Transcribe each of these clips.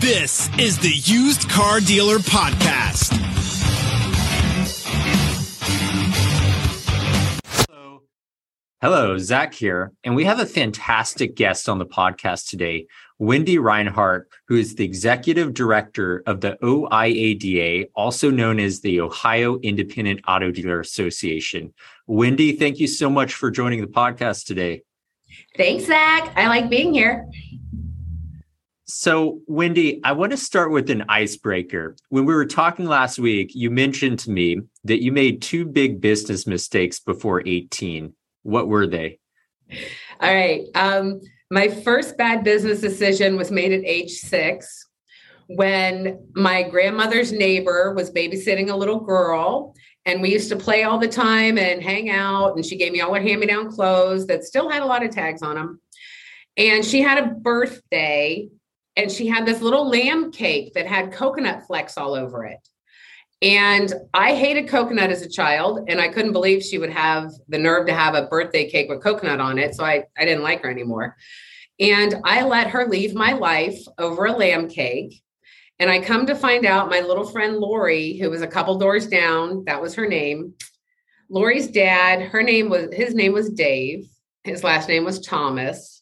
This is the Used Car Dealer Podcast. Hello. Hello, Zach here. And we have a fantastic guest on the podcast today, Wendy Reinhardt, who is the executive director of the OIADA, also known as the Ohio Independent Auto Dealer Association. Wendy, thank you so much for joining the podcast today. Thanks, Zach. I like being here. So, Wendy, I want to start with an icebreaker. When we were talking last week, you mentioned to me that you made two big business mistakes before 18. What were they? All right. Um, my first bad business decision was made at age six when my grandmother's neighbor was babysitting a little girl. And we used to play all the time and hang out. And she gave me all her hand me down clothes that still had a lot of tags on them. And she had a birthday and she had this little lamb cake that had coconut flecks all over it. And I hated coconut as a child, and I couldn't believe she would have the nerve to have a birthday cake with coconut on it. So I, I didn't like her anymore. And I let her leave my life over a lamb cake. And I come to find out my little friend Lori, who was a couple doors down, that was her name. Lori's dad, her name was his name was Dave. His last name was Thomas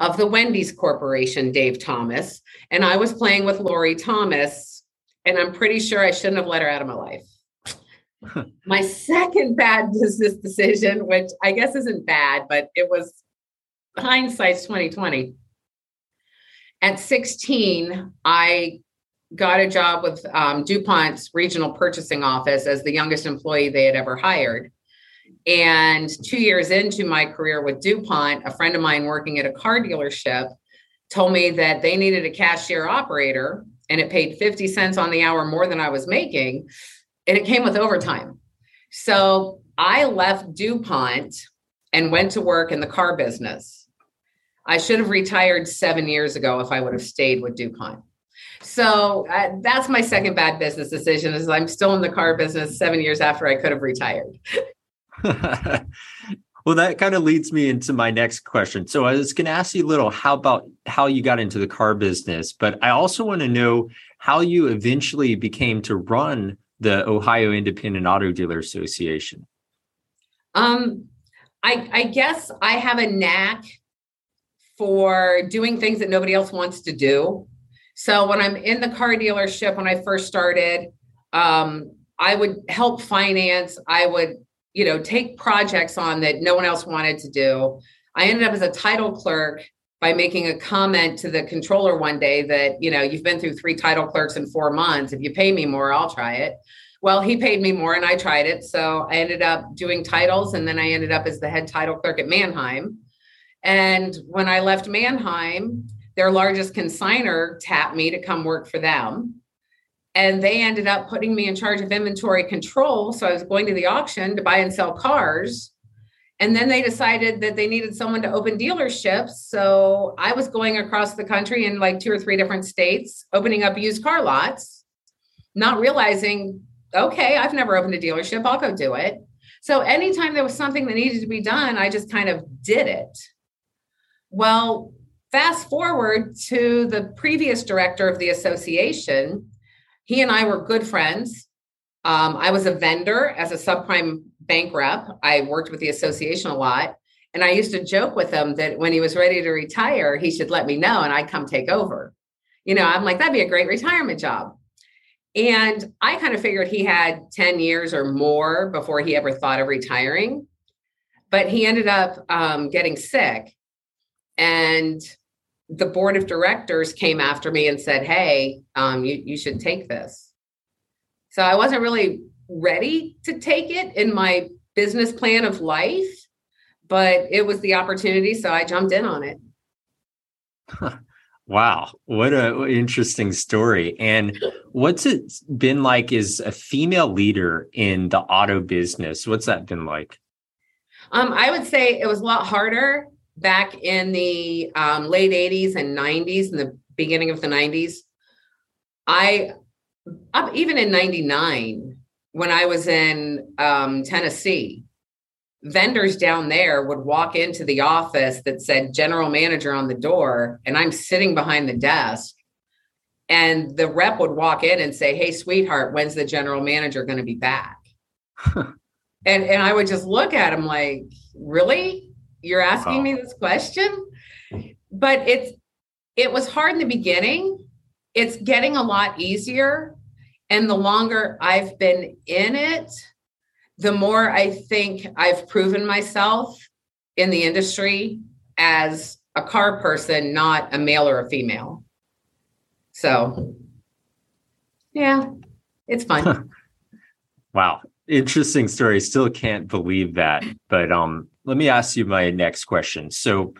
of the Wendy's Corporation, Dave Thomas. And I was playing with Lori Thomas, and I'm pretty sure I shouldn't have let her out of my life. my second bad business decision, which I guess isn't bad, but it was hindsight's 2020. At 16, I got a job with um, DuPont's regional purchasing office as the youngest employee they had ever hired. And two years into my career with DuPont, a friend of mine working at a car dealership told me that they needed a cashier operator and it paid 50 cents on the hour more than I was making. And it came with overtime. So I left DuPont and went to work in the car business. I should have retired seven years ago if I would have stayed with DuPont. So uh, that's my second bad business decision is I'm still in the car business seven years after I could have retired. well, that kind of leads me into my next question. So I was going to ask you a little how about how you got into the car business, but I also want to know how you eventually became to run the Ohio Independent Auto Dealer Association. Um, I, I guess I have a knack for doing things that nobody else wants to do. So when I'm in the car dealership, when I first started, um, I would help finance. I would you know, take projects on that no one else wanted to do. I ended up as a title clerk by making a comment to the controller one day that, you know, you've been through three title clerks in four months. If you pay me more, I'll try it. Well, he paid me more and I tried it. So I ended up doing titles and then I ended up as the head title clerk at Manheim. And when I left Manheim, their largest consigner tapped me to come work for them and they ended up putting me in charge of inventory control. So I was going to the auction to buy and sell cars. And then they decided that they needed someone to open dealerships. So I was going across the country in like two or three different states, opening up used car lots, not realizing, okay, I've never opened a dealership. I'll go do it. So anytime there was something that needed to be done, I just kind of did it. Well, fast forward to the previous director of the association he and I were good friends. Um, I was a vendor as a subprime bank rep. I worked with the association a lot. And I used to joke with him that when he was ready to retire, he should let me know and I'd come take over. You know, I'm like, that'd be a great retirement job. And I kind of figured he had 10 years or more before he ever thought of retiring. But he ended up um, getting sick. And the board of directors came after me and said, Hey, um, you, you should take this. So I wasn't really ready to take it in my business plan of life, but it was the opportunity. So I jumped in on it. Wow, what a interesting story. And what's it been like as a female leader in the auto business? What's that been like? Um, I would say it was a lot harder back in the um, late 80s and 90s and the beginning of the 90s i up even in 99 when i was in um, tennessee vendors down there would walk into the office that said general manager on the door and i'm sitting behind the desk And the rep would walk in and say, Hey, sweetheart, when's the general manager going to be back? and and I would just look at him like, Really? You're asking wow. me this question? But it's it was hard in the beginning. It's getting a lot easier. And the longer I've been in it, the more I think I've proven myself in the industry as a car person, not a male or a female. So, yeah, it's fun. wow. Interesting story. Still can't believe that. But um, let me ask you my next question. So,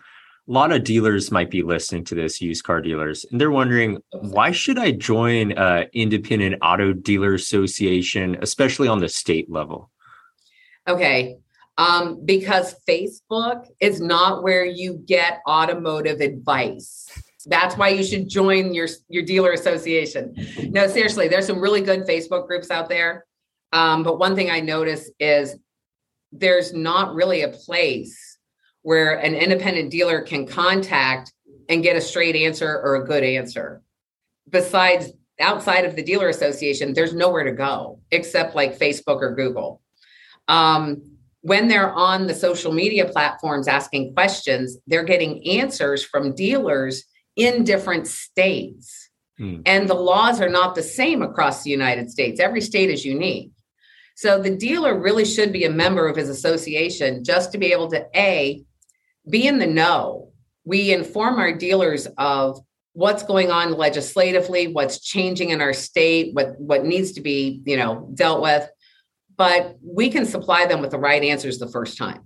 a lot of dealers might be listening to this, used car dealers, and they're wondering why should I join a independent auto dealer association, especially on the state level? Okay, um, because Facebook is not where you get automotive advice. That's why you should join your your dealer association. No, seriously, there's some really good Facebook groups out there. Um, but one thing I notice is there's not really a place where an independent dealer can contact and get a straight answer or a good answer. Besides, outside of the dealer association, there's nowhere to go except like Facebook or Google. Um, when they're on the social media platforms asking questions, they're getting answers from dealers in different states. Hmm. And the laws are not the same across the United States. Every state is unique. So the dealer really should be a member of his association just to be able to A, be in the know. We inform our dealers of what's going on legislatively, what's changing in our state, what what needs to be, you know, dealt with. But we can supply them with the right answers the first time.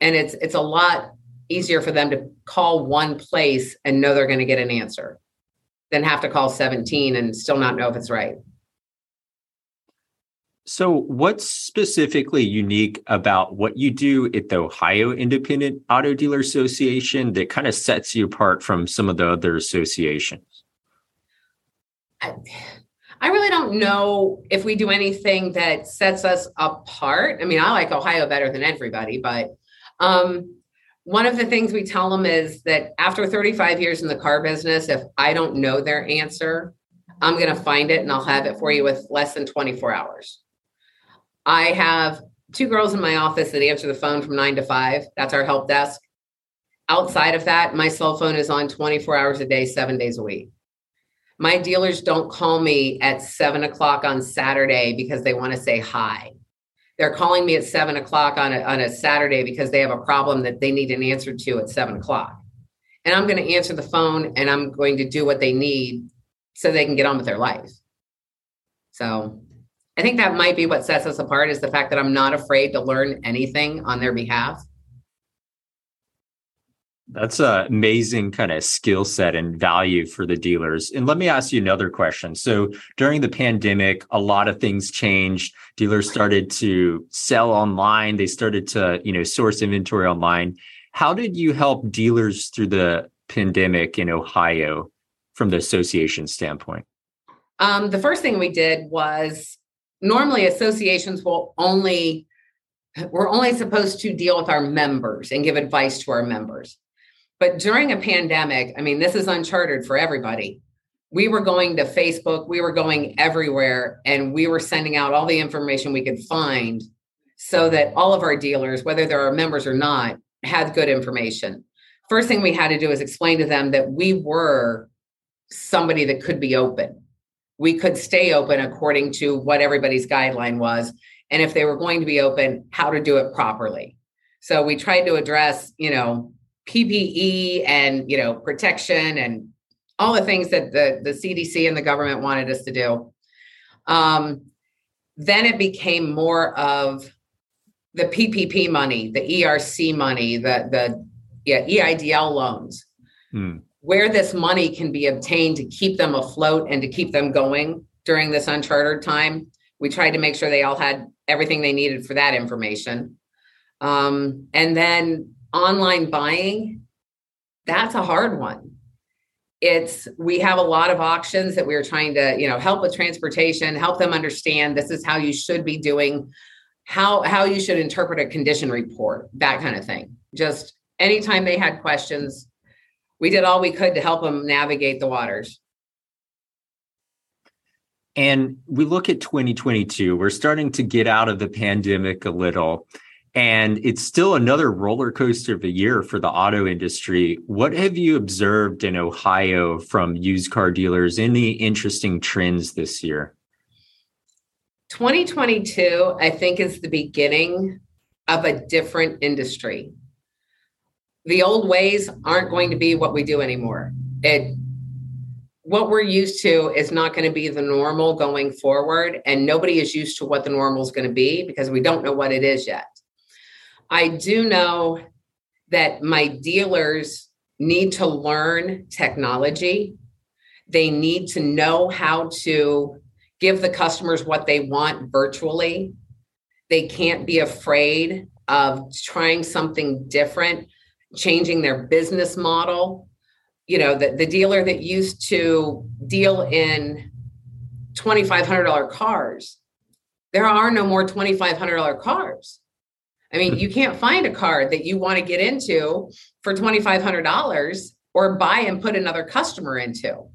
And it's it's a lot easier for them to call one place and know they're going to get an answer than have to call 17 and still not know if it's right. So, what's specifically unique about what you do at the Ohio Independent Auto Dealer Association that kind of sets you apart from some of the other associations? I, I really don't know if we do anything that sets us apart. I mean, I like Ohio better than everybody, but um, one of the things we tell them is that after 35 years in the car business, if I don't know their answer, I'm going to find it and I'll have it for you with less than 24 hours. I have two girls in my office that answer the phone from nine to five. That's our help desk. Outside of that, my cell phone is on 24 hours a day, seven days a week. My dealers don't call me at seven o'clock on Saturday because they want to say hi. They're calling me at seven o'clock on a, on a Saturday because they have a problem that they need an answer to at seven o'clock. And I'm going to answer the phone and I'm going to do what they need so they can get on with their life. So I think that might be what sets us apart is the fact that I'm not afraid to learn anything on their behalf. That's an amazing kind of skill set and value for the dealers. And let me ask you another question. So during the pandemic, a lot of things changed. Dealers started to sell online. They started to, you know, source inventory online. How did you help dealers through the pandemic in Ohio from the association standpoint? Um, the first thing we did was normally associations will only we're only supposed to deal with our members and give advice to our members. But during a pandemic, I mean, this is uncharted for everybody. We were going to Facebook, we were going everywhere, and we were sending out all the information we could find so that all of our dealers, whether they're our members or not, had good information. First thing we had to do is explain to them that we were somebody that could be open we could stay open according to what everybody's guideline was. And if they were going to be open how to do it properly. So we tried to address you know ppe and you know protection and all the things that the, the cdc and the government wanted us to do. Um, then it became more of the ppp money the erc money the the yeah, eidl loans. Hmm where this money can be obtained to keep them afloat and to keep them going during this uncharted time. We tried to make sure they all had everything they needed for that information. Um, and then online buying, that's a hard one. It's we have a lot of auctions that we are trying to, you know, help with transportation, help them understand this is how you should be doing, how how you should interpret a condition report, that kind of thing. Just anytime they had questions, we did all we could to help them navigate the waters. And we look at 2022, we're starting to get out of the pandemic a little. And it's still another roller coaster of a year for the auto industry. What have you observed in Ohio from used car dealers? Any interesting trends this year? 2022, I think, is the beginning of a different industry. The old ways aren't going to be what we do anymore. It what we're used to is not going to be the normal going forward and nobody is used to what the normal is going to be because we don't know what it is yet I do know that my dealers need to learn technology. They need to know how to give the customers what they want virtually. They can't be afraid of trying something different, changing their business model. You know, the, the dealer that used to deal in $2,500 cars, there are no more $2,500 cars. I mean, hmm. you can't find a car that you want to get into for $2,500 or buy and put another customer into.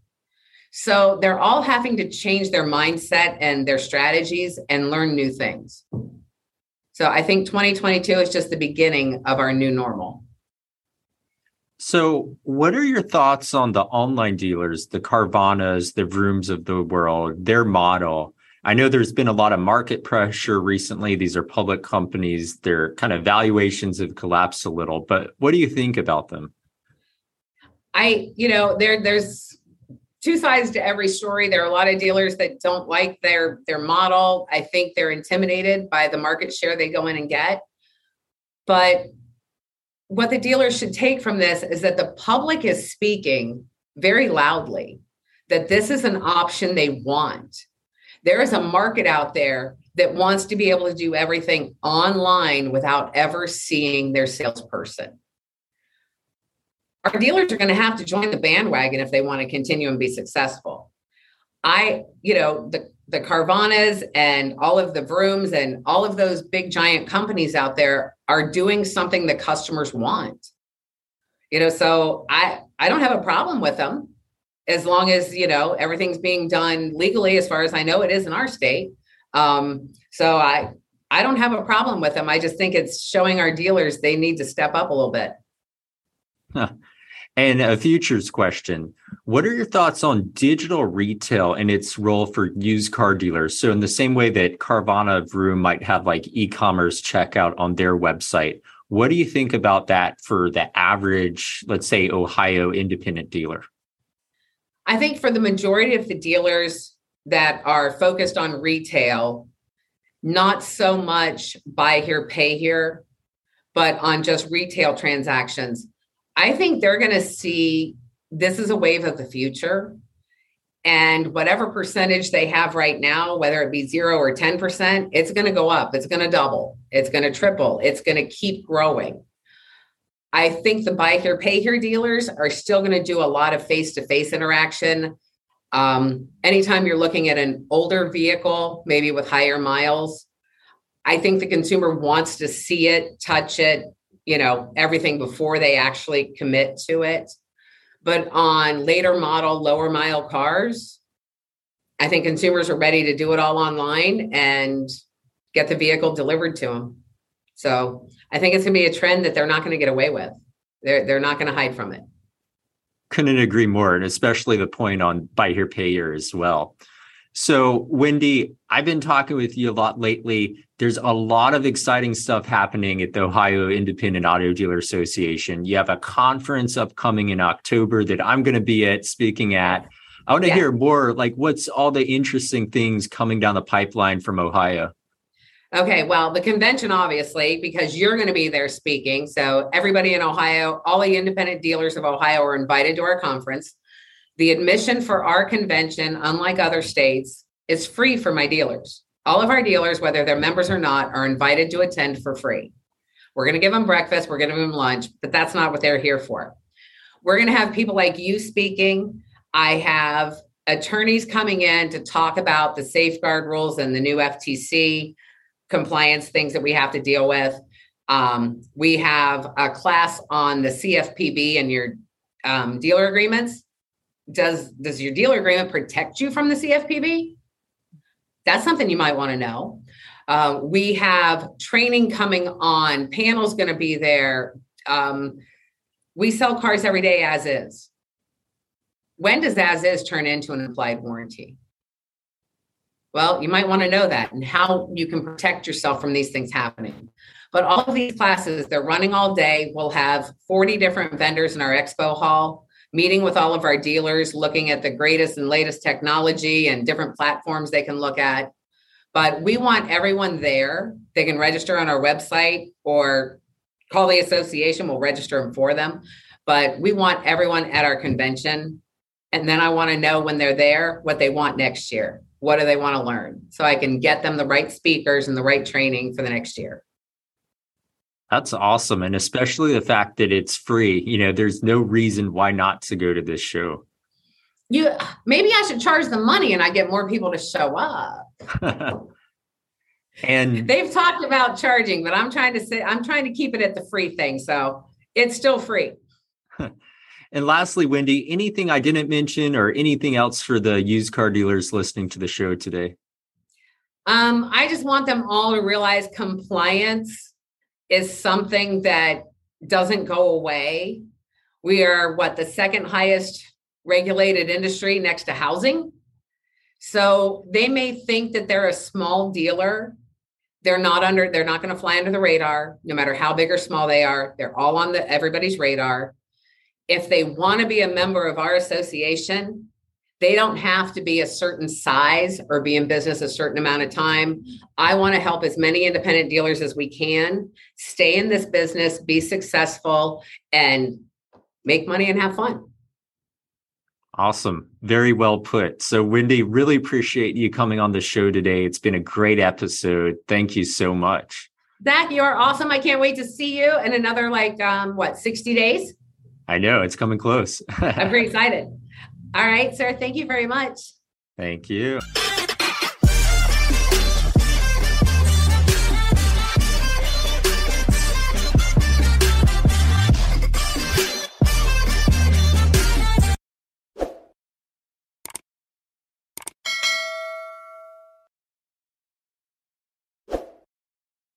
So they're all having to change their mindset and their strategies and learn new things. So I think 2022 is just the beginning of our new normal. So, what are your thoughts on the online dealers, the Carvanas, the Vrooms of the world, their model? I know there's been a lot of market pressure recently. These are public companies. Their kind of valuations have collapsed a little, but what do you think about them? I, you know, there there's two sides to every story. There are a lot of dealers that don't like their their model. I think they're intimidated by the market share they go in and get. But what the dealers should take from this is that the public is speaking very loudly that this is an option they want there is a market out there that wants to be able to do everything online without ever seeing their salesperson. Our dealers are going to have to join the bandwagon if they want to continue and be successful. I, you know, the the Carvanas and all of the Vrooms and all of those big giant companies out there are doing something that customers want. You know, so I I don't have a problem with them as long as you know everything's being done legally as far as i know it is in our state um, so i i don't have a problem with them i just think it's showing our dealers they need to step up a little bit huh. And a futures question what are your thoughts on digital retail and its role for used car dealers? So in the same way that carvana vroom might have like e-commerce checkout on their website what do you think about that for the average let's say ohio independent dealer? I think for the majority of the dealers that are focused on retail, not so much buy here, pay here, but on just retail transactions, I think they're going to see this is a wave of the future. And whatever percentage they have right now, whether it be zero or 10%, it's going to go up. It's going to double. It's going to triple. It's going to keep growing. I think the buy here, pay here dealers are still going to do a lot of face to face interaction. Um, anytime you're looking at an older vehicle, maybe with higher miles, I think the consumer wants to see it, touch it, you know, everything before they actually commit to it. But on later model, lower mile cars, I think consumers are ready to do it all online and get the vehicle delivered to them. So I think it's going to be a trend that they're not going to get away with. They're they're not going to hide from it. Couldn't agree more, and especially the point on buy here, pay here as well. So, Wendy, I've been talking with you a lot lately. There's a lot of exciting stuff happening at the Ohio Independent Auto Dealer Association. You have a conference upcoming in October that I'm going to be at speaking at. I want to yeah. hear more like what's all the interesting things coming down the pipeline from Ohio? Okay, well, the convention, obviously, because you're going to be there speaking. So, everybody in Ohio, all the independent dealers of Ohio are invited to our conference. The admission for our convention, unlike other states, is free for my dealers. All of our dealers, whether they're members or not, are invited to attend for free. We're going to give them breakfast, we're going to give them lunch, but that's not what they're here for. We're going to have people like you speaking. I have attorneys coming in to talk about the safeguard rules and the new FTC compliance things that we have to deal with. Um, we have a class on the CFPB and your um, dealer agreements. Does does your dealer agreement protect you from the CFPB? That's something you might want to know. Uh, we have training coming on, panels going to be there. Um, we sell cars every day as is. When does as is turn into an implied warranty? Well, you might want to know that and how you can protect yourself from these things happening. But all of these classes, they're running all day. We'll have 40 different vendors in our expo hall, meeting with all of our dealers, looking at the greatest and latest technology and different platforms they can look at. But we want everyone there. They can register on our website or call the association. We'll register them for them. But we want everyone at our convention. And then I want to know when they're there what they want next year. What do they want to learn? So I can get them the right speakers and the right training for the next year. That's awesome. And especially the fact that it's free. You know, there's no reason why not to go to this show. You maybe I should charge the money and I get more people to show up. and they've talked about charging, but I'm trying to say I'm trying to keep it at the free thing. So it's still free. and lastly, Wendy, anything I didn't mention or anything else for the used car dealers listening to the show today? Um, I just want them all to realize compliance is something that doesn't go away. We are what the second highest regulated industry next to housing. So they may think that they're a small dealer. They're not under, they're not going to fly under the radar, no matter how big or small they are. They're all on the everybody's radar. If they want to be a member of our association, they don't have to be a certain size or be in business a certain amount of time. I want to help as many independent dealers as we can stay in this business, be successful, and make money and have fun. Awesome. Very well put. So, Wendy, really appreciate you coming on the show today. It's been a great episode. Thank you so much. Zach, you're awesome. I can't wait to see you in another, like, um, what, 60 days? I know it's coming close. I'm pretty excited. All right, sir. Thank you very much. Thank you.